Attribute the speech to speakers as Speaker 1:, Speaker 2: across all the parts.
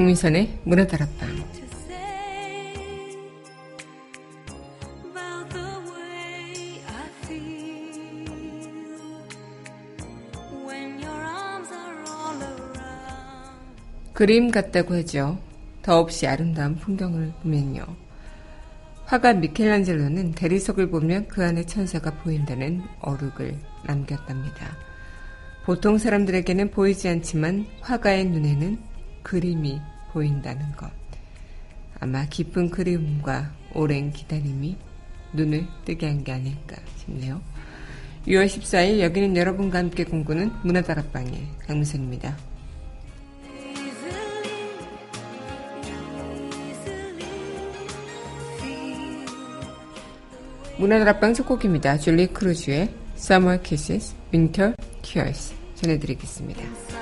Speaker 1: 강민선의 문화 다락방 그림 같다고 하죠. 더없이 아름다운 풍경을 보면요. 화가 미켈란젤로는 대리석을 보면 그 안에 천사가 보인다는 어록을 남겼답니다. 보통 사람들에게는 보이지 않지만 화가의 눈에는 그림이 보인다는 것. 아마 깊은 그리움과 오랜 기다림이 눈을 뜨게 한 게 아닐까 싶네요. 6월 14일 여기는 여러분과 함께 공부는 문화다락방의 강무선입니다. 문화다락방 첫 곡입니다. 줄리 크루즈의 Summer Kisses, Winter Tears 전해드리겠습니다.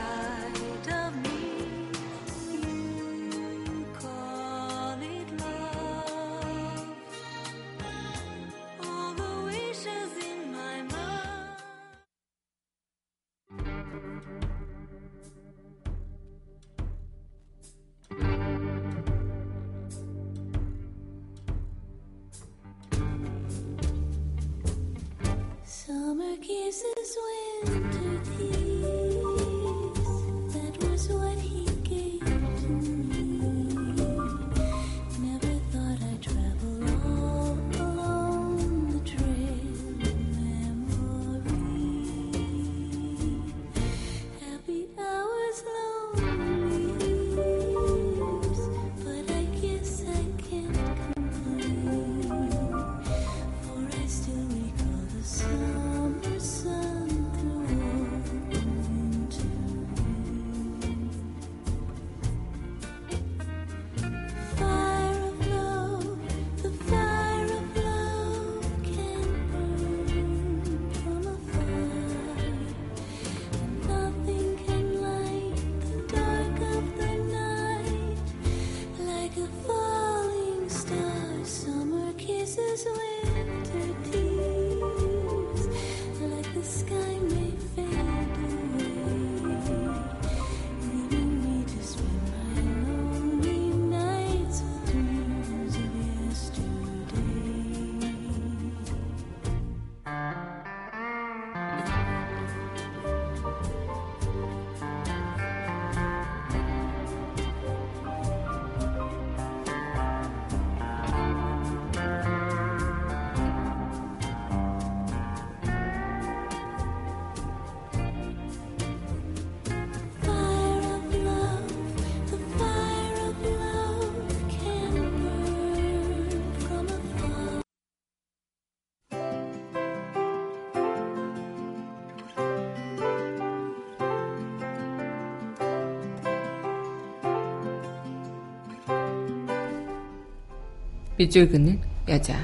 Speaker 1: 밑줄 긋는 여자.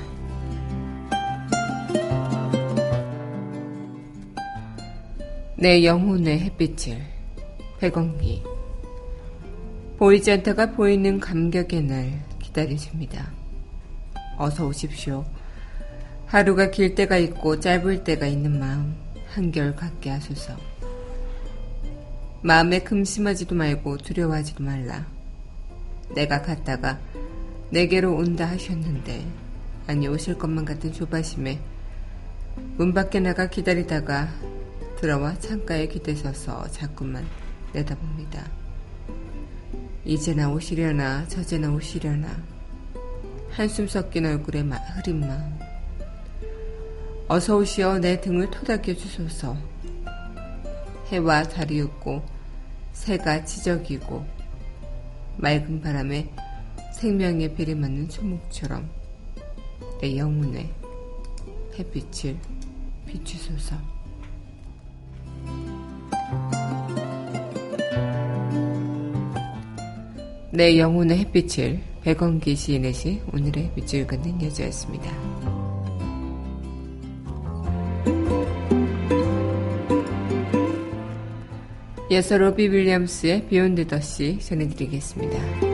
Speaker 1: 내 영혼의 햇빛을 백원기 보이지 않다가 보이는 감격의 날 기다려줍니다. 어서 오십시오. 하루가 길 때가 있고 짧을 때가 있는 마음 한결 갖게 하소서. 마음에 금심하지도 말고 두려워하지도 말라. 내가 갔다가 내게로 온다 하셨는데 아니 오실 것만 같은 조바심에 문 밖에 나가 기다리다가 들어와 창가에 기대서서 자꾸만 내다봅니다. 이제나 오시려나 저제나 오시려나 한숨 섞인 얼굴에 마, 흐린 마음 어서 오시어 내 등을 토닥여 주소서 해와 달이 웃고 새가 지적이고 맑은 바람에 생명의 비를 맞는 초목처럼 내 영혼에 햇빛을 비추소서. 내 영혼의 햇빛을 백원기 시인의 시 오늘의 밑줄 긋는 여자였습니다. 예서 로비 윌리엄스의 비욘드 더시 전해드리겠습니다.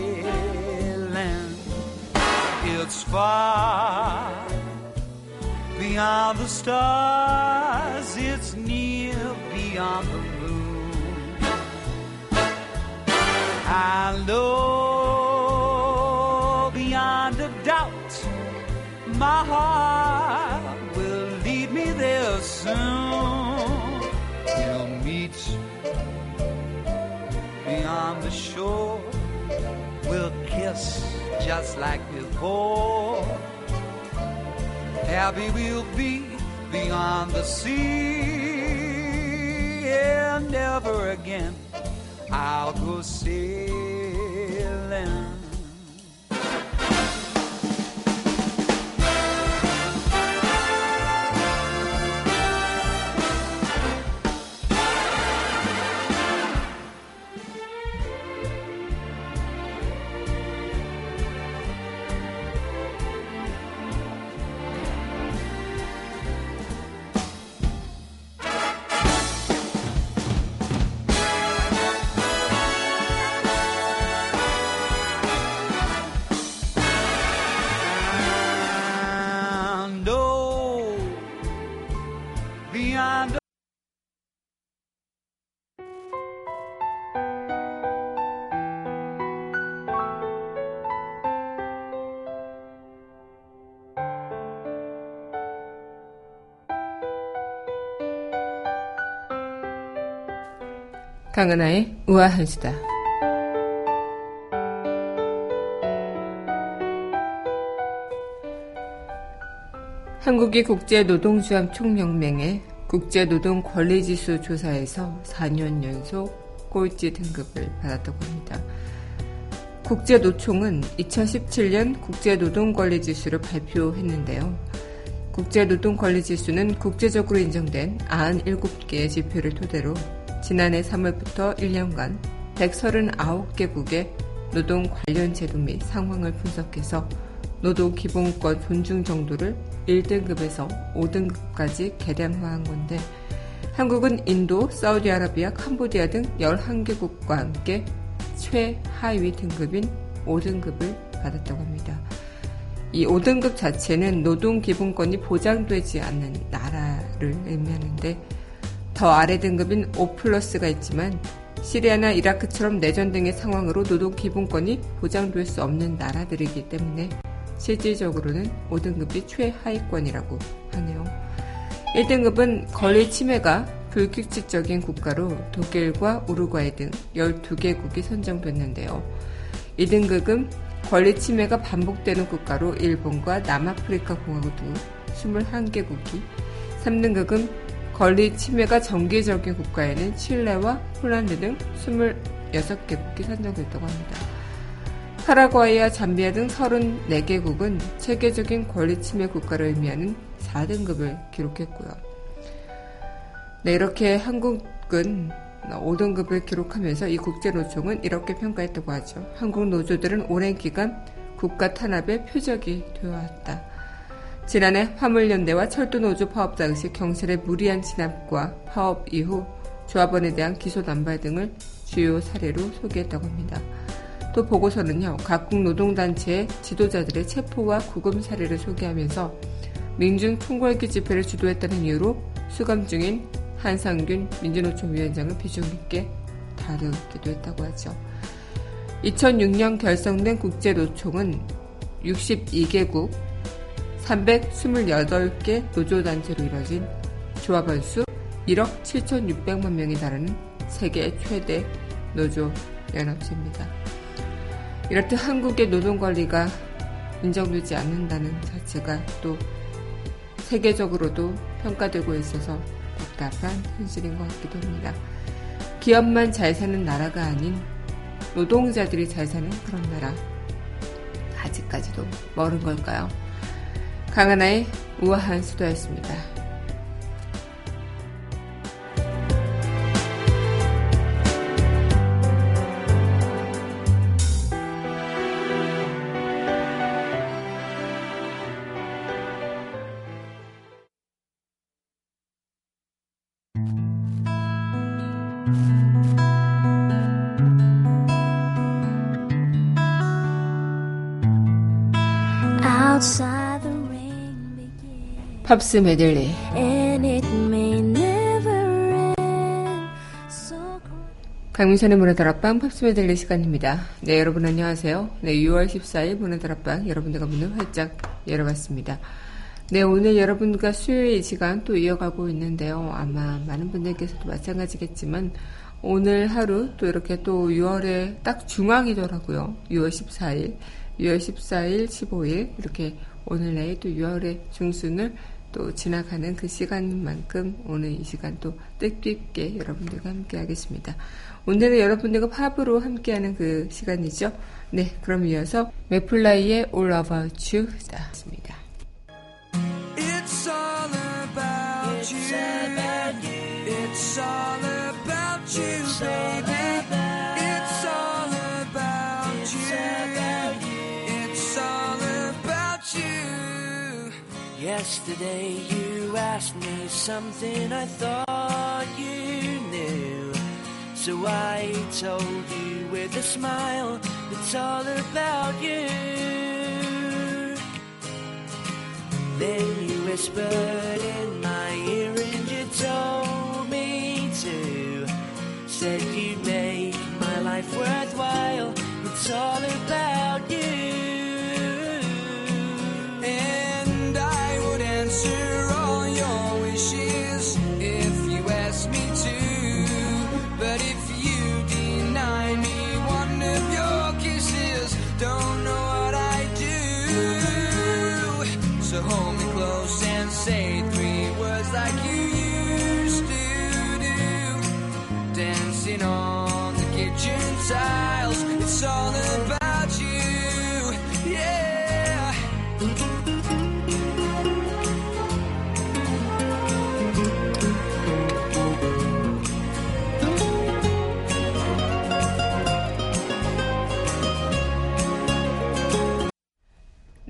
Speaker 2: It's far beyond the stars, it's near beyond the moon. I know beyond a doubt my heart will lead me there soon. We'll meet beyond the shore, we'll kiss just like before. Happy we'll be beyond the sea, and never again I'll go sailing.
Speaker 3: 강은하의 우아한 수다. 한국이 국제노동조합 총연맹의 국제노동 권리지수 조사에서 4년 연속 꼴찌 등급을 받았다고 합니다. 국제노총은 2017년 국제노동권리지수를 발표했는데요. 국제노동권리지수는 국제적으로 인정된 97개의 지표를 토대로 지난해 3월부터 1년간 139개국의 노동 관련 제도 및 상황을 분석해서 노동 기본권 존중 정도를 1등급에서 5등급까지 개량화한 건데 한국은 인도, 사우디아라비아, 캄보디아 등 11개국과 함께 최하위 등급인 5등급을 받았다고 합니다. 이 5등급 자체는 노동 기본권이 보장되지 않는 나라를 의미하는데 더 아래 등급인 5 플러스가 있지만 시리아나 이라크처럼 내전 등의 상황으로 노동 기본권이 보장될 수 없는 나라들이기 때문에 실질적으로는 5등급이 최하위권이라고 하네요. 1등급은 권리 침해가 불규칙적인 국가로 독일과 우루과이 등 12개국이 선정됐는데요. 2등급은 권리 침해가 반복되는 국가로 일본과 남아프리카 공화국 등 21개국이 3등급은 권리 침해가 정기적인 국가에는 칠레와 폴란드 등 26개국이 선정됐다고 합니다. 파라과이와 잠비아 등 34개국은 체계적인 권리 침해 국가를 의미하는 4등급을 기록했고요. 네, 이렇게 한국은 5등급을 기록하면서 이 국제노총은 이렇게 평가했다고 하죠. 한국 노조들은 오랜 기간 국가 탄압의 표적이 되어왔다. 지난해 화물연대와 철도노조 파업 당시 경찰의 무리한 진압과 파업 이후 조합원에 대한 기소 남발 등을 주요 사례로 소개했다고 합니다. 또 보고서는요, 각국 노동단체의 지도자들의 체포와 구금 사례를 소개하면서 민중 총궐기 집회를 주도했다는 이유로 수감 중인 한상균 민주노총 위원장을 비중 있게 다루기도 했다고 하죠. 2006년 결성된 국제노총은 62개국 328개 노조단체로 이뤄진 조합원 수 1억 7,600만 명이 달하는 세계 최대 노조 연합체입니다. 이렇듯 한국의 노동관리가 인정되지 않는다는 자체가 또 세계적으로도 평가되고 있어서 답답한 현실인 것 같기도 합니다. 기업만 잘 사는 나라가 아닌 노동자들이 잘 사는 그런 나라. 아직까지도 멀은 걸까요? 강하나의 우아한 수도였습니다. 팝스 메들리 강민선의 문화다락방 팝스 메들리 시간입니다. 네 여러분 안녕하세요. 네 6월 14일 문화다락방 여러분들과 문을 활짝 열어봤습니다. 네 오늘 여러분과 수요일 이 시간 또 이어가고 있는데요. 아마 많은 분들께서도 마찬가지겠지만 오늘 하루 또 이렇게 또 6월의 딱 중앙이더라고요. 6월 14일, 6월 14일, 15일 이렇게 오늘 내일 또 6월의 중순을 또 지나가는 그 시간인 만큼 오늘 이 시간 또 뜻깊게 여러분들과 함께 하겠습니다. 오늘은 여러분들과 팝으로 함께하는 그 시간이죠. 네, 그럼 이어서 맥플라이의 All About You 습니다 It's all about It's you. About you. It's all about you, Yesterday you asked me something I thought you knew. So I told you with a smile, it's all about you. Then you whispered in my ear and you told me to. Said you made my life worthwhile, it's all about you.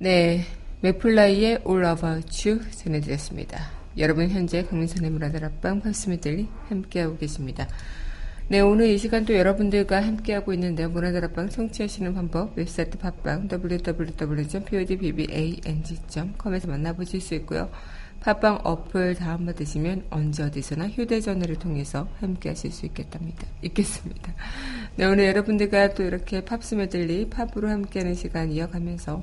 Speaker 3: 네, 맥플라이의 All About You 전해드렸습니다. 여러분 현재 강민선의 문화다락방 팝스 메들리 함께하고 계십니다. 네, 오늘 이 시간 또 여러분들과 함께하고 있는데요. 문화다락방 청취하시는 방법 웹사이트 팟빵 www.podbbang.com에서 만나보실 수 있고요. 팟빵 어플 다운받으시면 언제 어디서나 휴대전화를 통해서 함께 하실 수 있겠답니다. 있겠습니다. 네, 오늘 여러분들과 또 이렇게 팝스 메들리 팝으로 함께하는 시간 이어가면서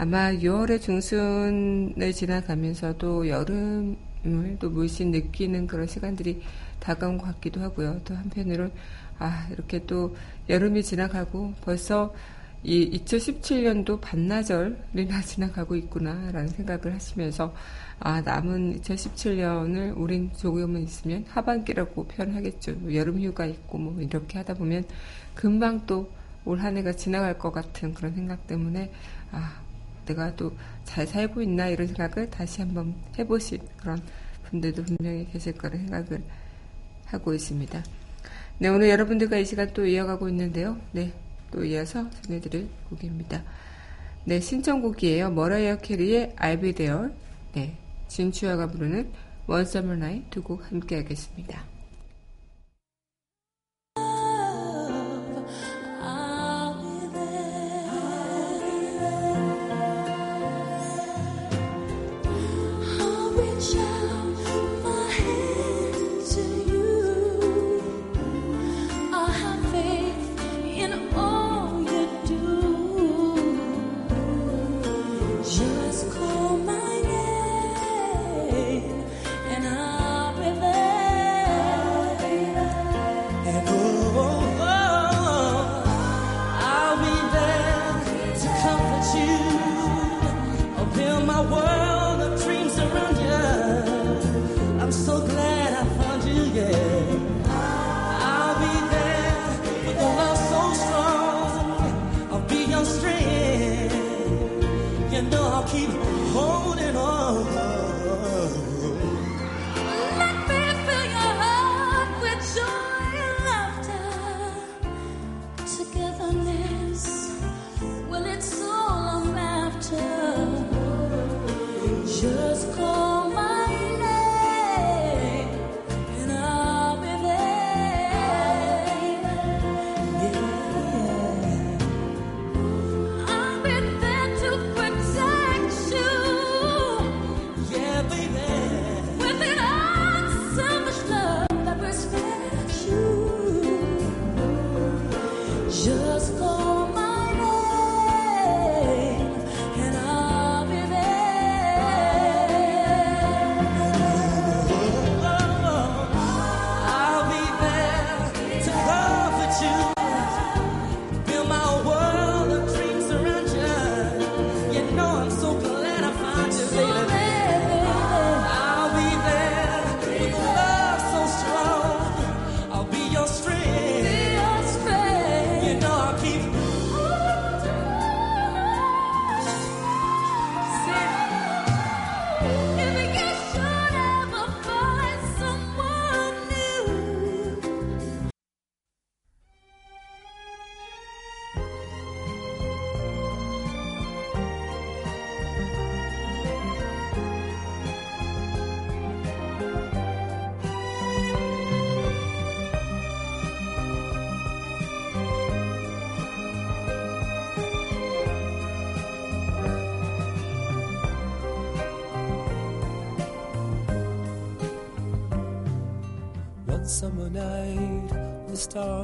Speaker 3: 아마 6월의 중순을 지나가면서도 여름을 또 물씬 느끼는 그런 시간들이 다가온 것 같기도 하고요. 또 한편으론 아 이렇게 또 여름이 지나가고 벌써 이 2017년도 반나절이나 지나가고 있구나라는 생각을 하시면서 아 남은 2017년을 우린 조금은 있으면 하반기라고 표현하겠죠. 뭐 여름 휴가 있고 뭐 이렇게 하다 보면 금방 또 올 한 해가 지나갈 것 같은 그런 생각 때문에 아 내가 또 잘 살고 있나 이런 생각을 다시 한번 해보실 그런 분들도 분명히 계실 거라 생각을 하고 있습니다. 네, 오늘 여러분들과 이 시간 또 이어가고 있는데요. 네, 또 이어서 전해드릴 곡입니다. 네, 신청곡이에요. 머라이어 캐리의 I'll Be There. 네, 진추아가 부르는 One Summer Night 두 곡 함께 하겠습니다.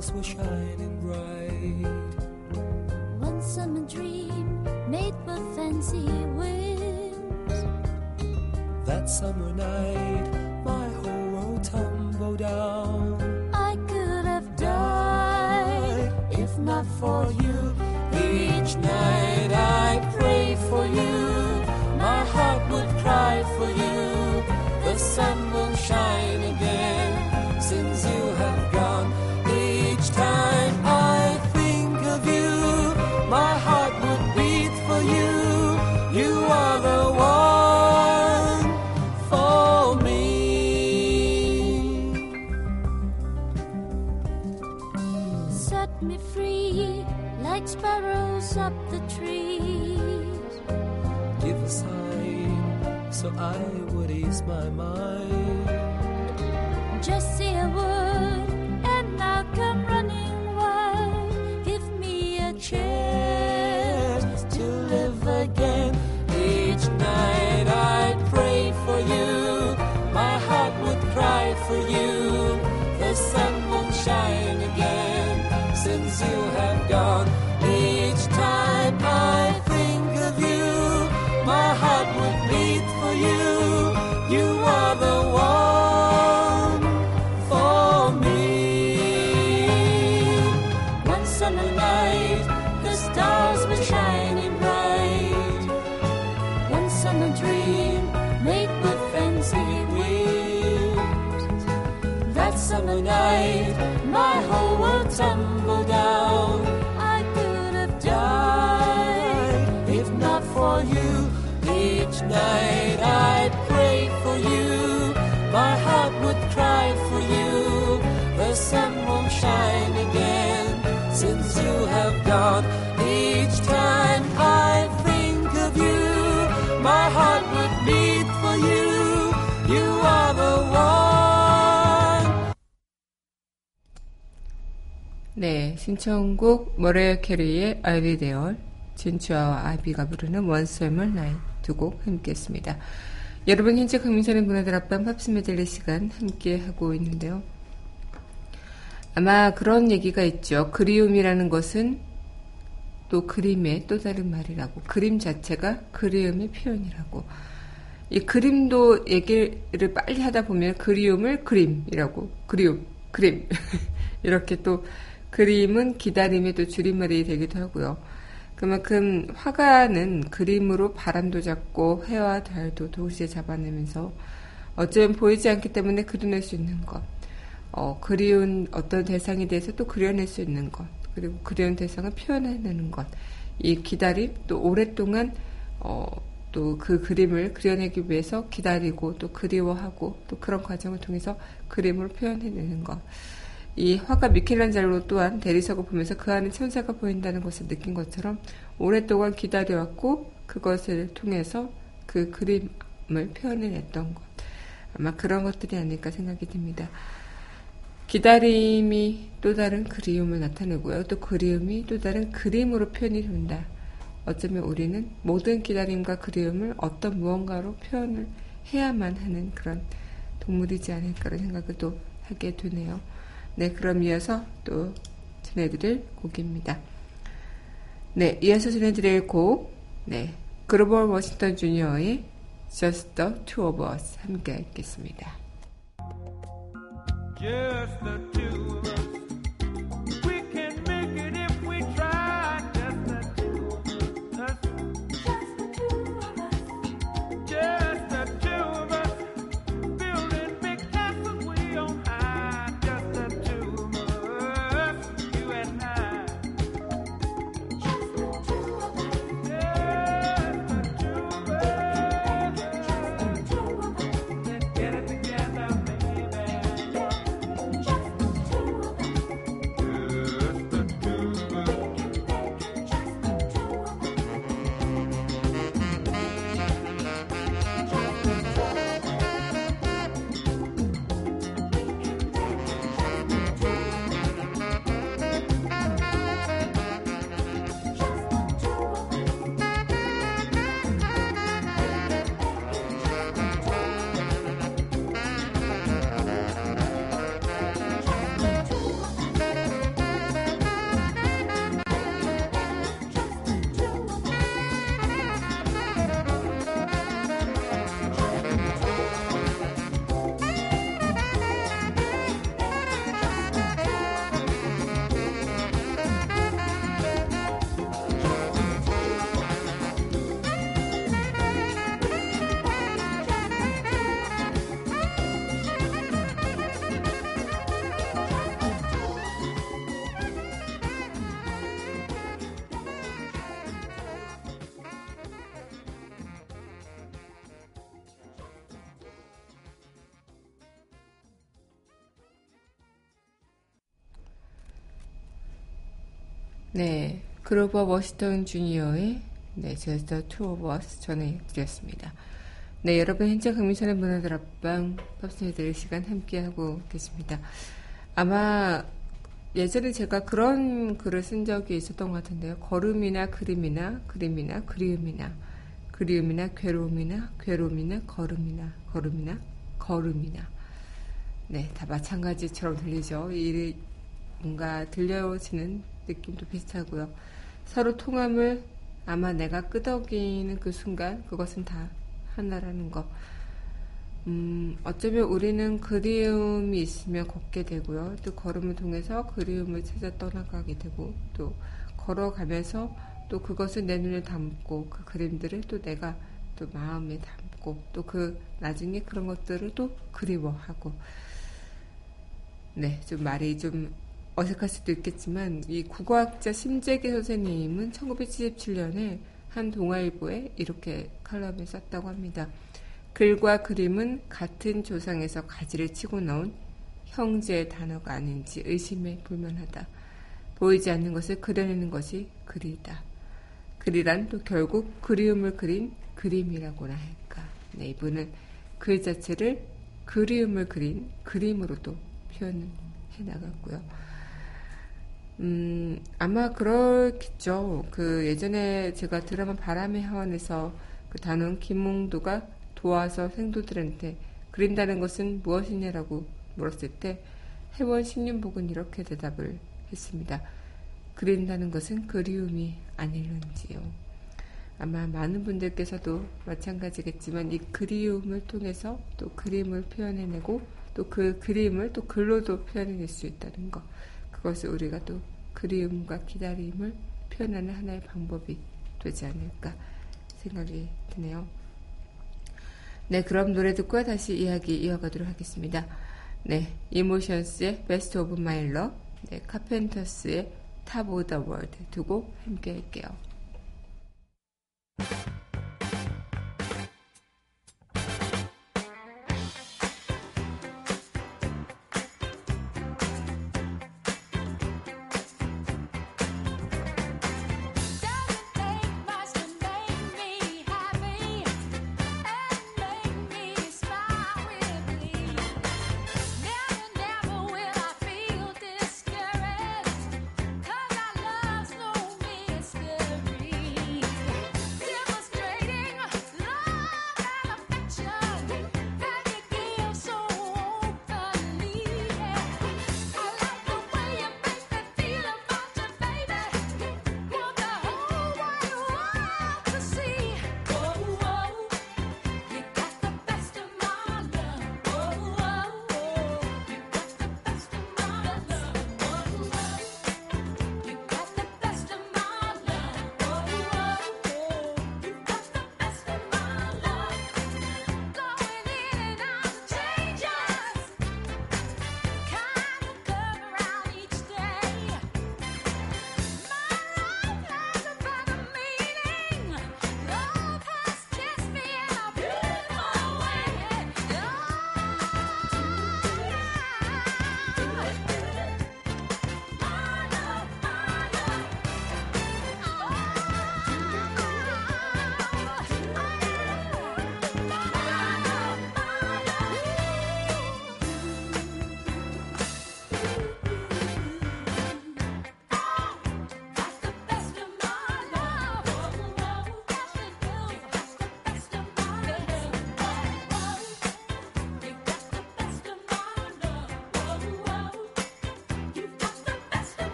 Speaker 1: else wish
Speaker 4: I
Speaker 1: gone.
Speaker 3: 신청곡 머라이어 캐리의 There, 진추하와 아비가 부르는 One Summer Night 두곡 함께 했습니다. 여러분 현재 강민선의 문화다락방 팝스 메들리 시간 함께 하고 있는데요. 아마 그런 얘기가 있죠. 그리움이라는 것은 또 그림의 또 다른 말이라고. 그림 자체가 그리움의 표현이라고. 이 그림도 얘기를 빨리 하다 보면 그리움을 그림이라고. 그리움, 그림. 이렇게 또 그림은 기다림의 또 줄임말이 되기도 하고요. 그만큼 화가는 그림으로 바람도 잡고 해와 달도 동시에 잡아내면서 어쩌면 보이지 않기 때문에 그려낼 수 있는 것, 어, 그리운 어떤 대상에 대해서 또 그려낼 수 있는 것, 그리고 그리운 대상을 표현해내는 것, 이 기다림, 또 오랫동안 어, 또 그 그림을 그려내기 위해서 기다리고 또 그리워하고 또 그런 과정을 통해서 그림으로 표현해내는 것. 이 화가 미켈란젤로 또한 대리석을 보면서 그 안에 천사가 보인다는 것을 느낀 것처럼 오랫동안 기다려왔고 그것을 통해서 그 그림을 표현해냈던 것. 아마 그런 것들이 아닐까 생각이 듭니다. 기다림이 또 다른 그리움을 나타내고요. 또 그리움이 또 다른 그림으로 표현이 된다. 어쩌면 우리는 모든 기다림과 그리움을 어떤 무언가로 표현을 해야만 하는 그런 동물이지 않을까라는 생각을 또 하게 되네요. 네, 그럼 이어서 또 전해드릴 곡입니다. 네, 이어서 전해드릴 곡, 네, 그로벌 워싱턴 주니어의 Just the Two of Us 함께 읽겠습니다. 네, 그로버 워싱턴 주니어의 네, of Us 전해드렸습니다. 네, 여러분 현재 강민선의 문화들 앞방 팝스해드릴 시간 함께하고 계십니다. 아마 예전에 제가 그런 글을 쓴 적이 있었던 것 같은데요. 걸음이나 그림이나 그림이나 그리움이나 그리움이나 괴로움이나 괴로움이나 걸음이나 걸음이나 걸음이나 네, 다 마찬가지처럼 들리죠. 이 뭔가 들려지는 느낌도 비슷하고요. 서로 통함을 아마 내가 끄덕이는 그 순간 그것은 다 하나라는 거. 음, 어쩌면 우리는 그리움이 있으면 걷게 되고요. 또 걸음을 통해서 그리움을 찾아 떠나가게 되고 또 걸어가면서 또 그것을 내 눈에 담고 그 그림들을 또 내가 또 마음에 담고 또 그 나중에 그런 것들을 또 그리워하고 네, 좀 말이 좀 어색할 수도 있겠지만 이 국어학자 심재기 선생님은 1977년에 한 동아일보에 이렇게 칼럼을 썼다고 합니다. 글과 그림은 같은 조상에서 가지를 치고 나온 형제의 단어가 아닌지 의심에 불만하다. 보이지 않는 것을 그려내는 것이 글이다. 글이란 또 결국 그리움을 그린 그림이라고나 할까. 네, 이분은 글 자체를 그리움을 그린 그림으로도 표현해 나갔고요. 음, 아마 그렇겠죠. 그 예전에 제가 드라마 바람의 하원에서 그 단원 김몽도가 도와서 생도들한테 그린다는 것은 무엇이냐라고 물었을 때 해원 신윤복은 이렇게 대답을 했습니다. 그린다는 것은 그리움이 아닐런지요. 아마 많은 분들께서도 마찬가지겠지만 이 그리움을 통해서 또 그림을 표현해내고 또 그 그림을 또 글로도 표현해낼 수 있다는 것. 그것을 우리가 또 그리움과 기다림을 표현하는 하나의 방법이 되지 않을까 생각이 드네요. 네, 그럼 노래 듣고 다시 이야기 이어가도록 하겠습니다. 네, 이모션스의 Best of My Love, 네, 카펜터스의 Top of the World 두고 함께 할게요.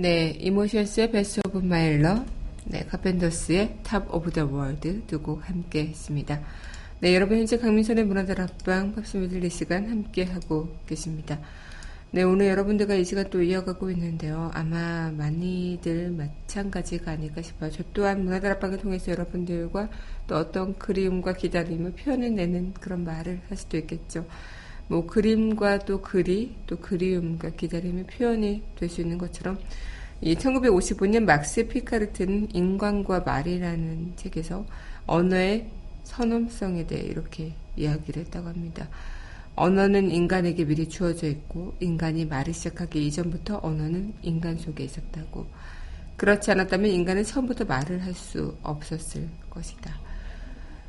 Speaker 3: 네, 이모션스의 Best of My Love, 네, 카펜터스의 Top of the World 두 곡 함께 했습니다. 네, 여러분 현재 강민선의 문화다락방 팝스 메들리 시간 함께 하고 계십니다. 네, 오늘 여러분들과 이 시간 또 이어가고 있는데요. 아마 많이들 마찬가지가 아닐까 싶어요. 저 또한 문화다락방을 통해서 여러분들과 또 어떤 그리움과 기다림을 표현해내는 그런 말을 할 수도 있겠죠. 뭐 그림과 또 글이 또 그리움과 기다림의 표현이 될 수 있는 것처럼 이 1955년 막스 피카르트는 인간과 말이라는 책에서 언어의 선험성에 대해 이렇게 이야기를 했다고 합니다. 언어는 인간에게 미리 주어져 있고 인간이 말을 시작하기 이전부터 언어는 인간 속에 있었다고. 그렇지 않았다면 인간은 처음부터 말을 할 수 없었을 것이다.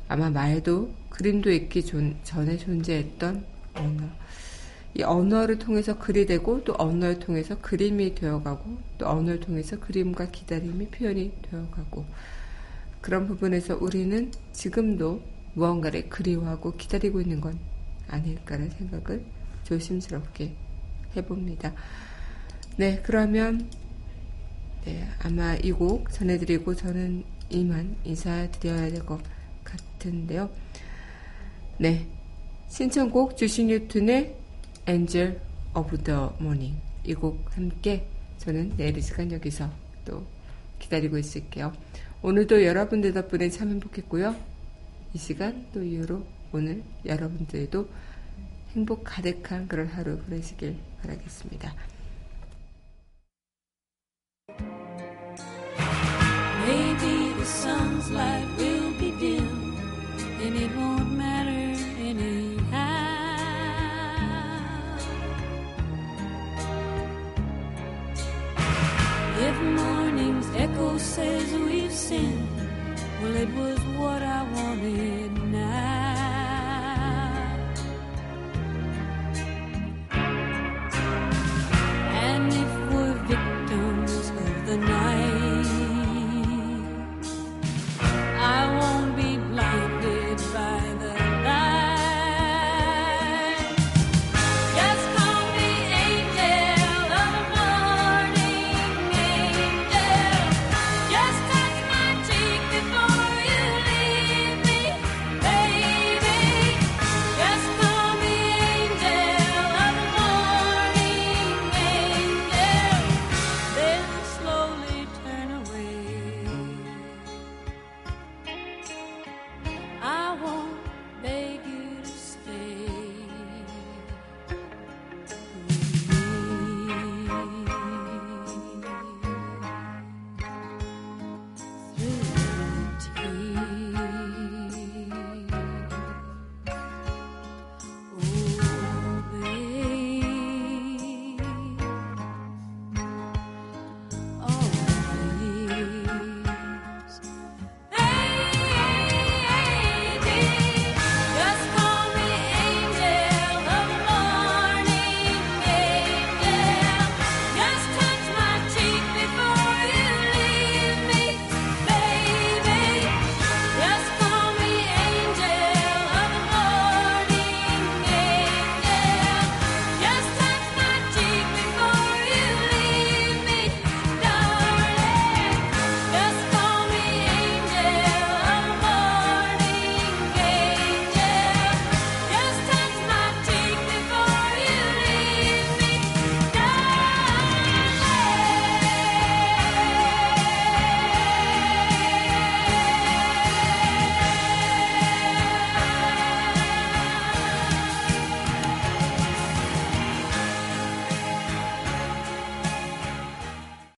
Speaker 3: 아마 말도 그림도 있기 존- 전에 존재했던 언어. 이 언어를 통해서 글이 되고 또 언어를 통해서 그림이 되어가고 또 언어를 통해서 그림과 기다림이 표현이 되어가고 그런 부분에서 우리는 지금도 무언가를 그리워하고 기다리고 있는 건 아닐까라는 생각을 조심스럽게 해봅니다. 네, 그러면 네, 아마 이 곡 전해드리고 저는 이만 인사드려야 될 것 같은데요. 네, 신청곡 주신 뉴튼의 Angel of the Morning 이 곡 함께 저는 내일 이 시간 여기서 또 기다리고 있을게요. 오늘도 여러분들 덕분에 참 행복했고요. 이 시간 또 이후로 오늘 여러분들도 행복 가득한 그런 하루 보내시길 바라겠습니다.
Speaker 1: Maybe the sun's well, it was what I wanted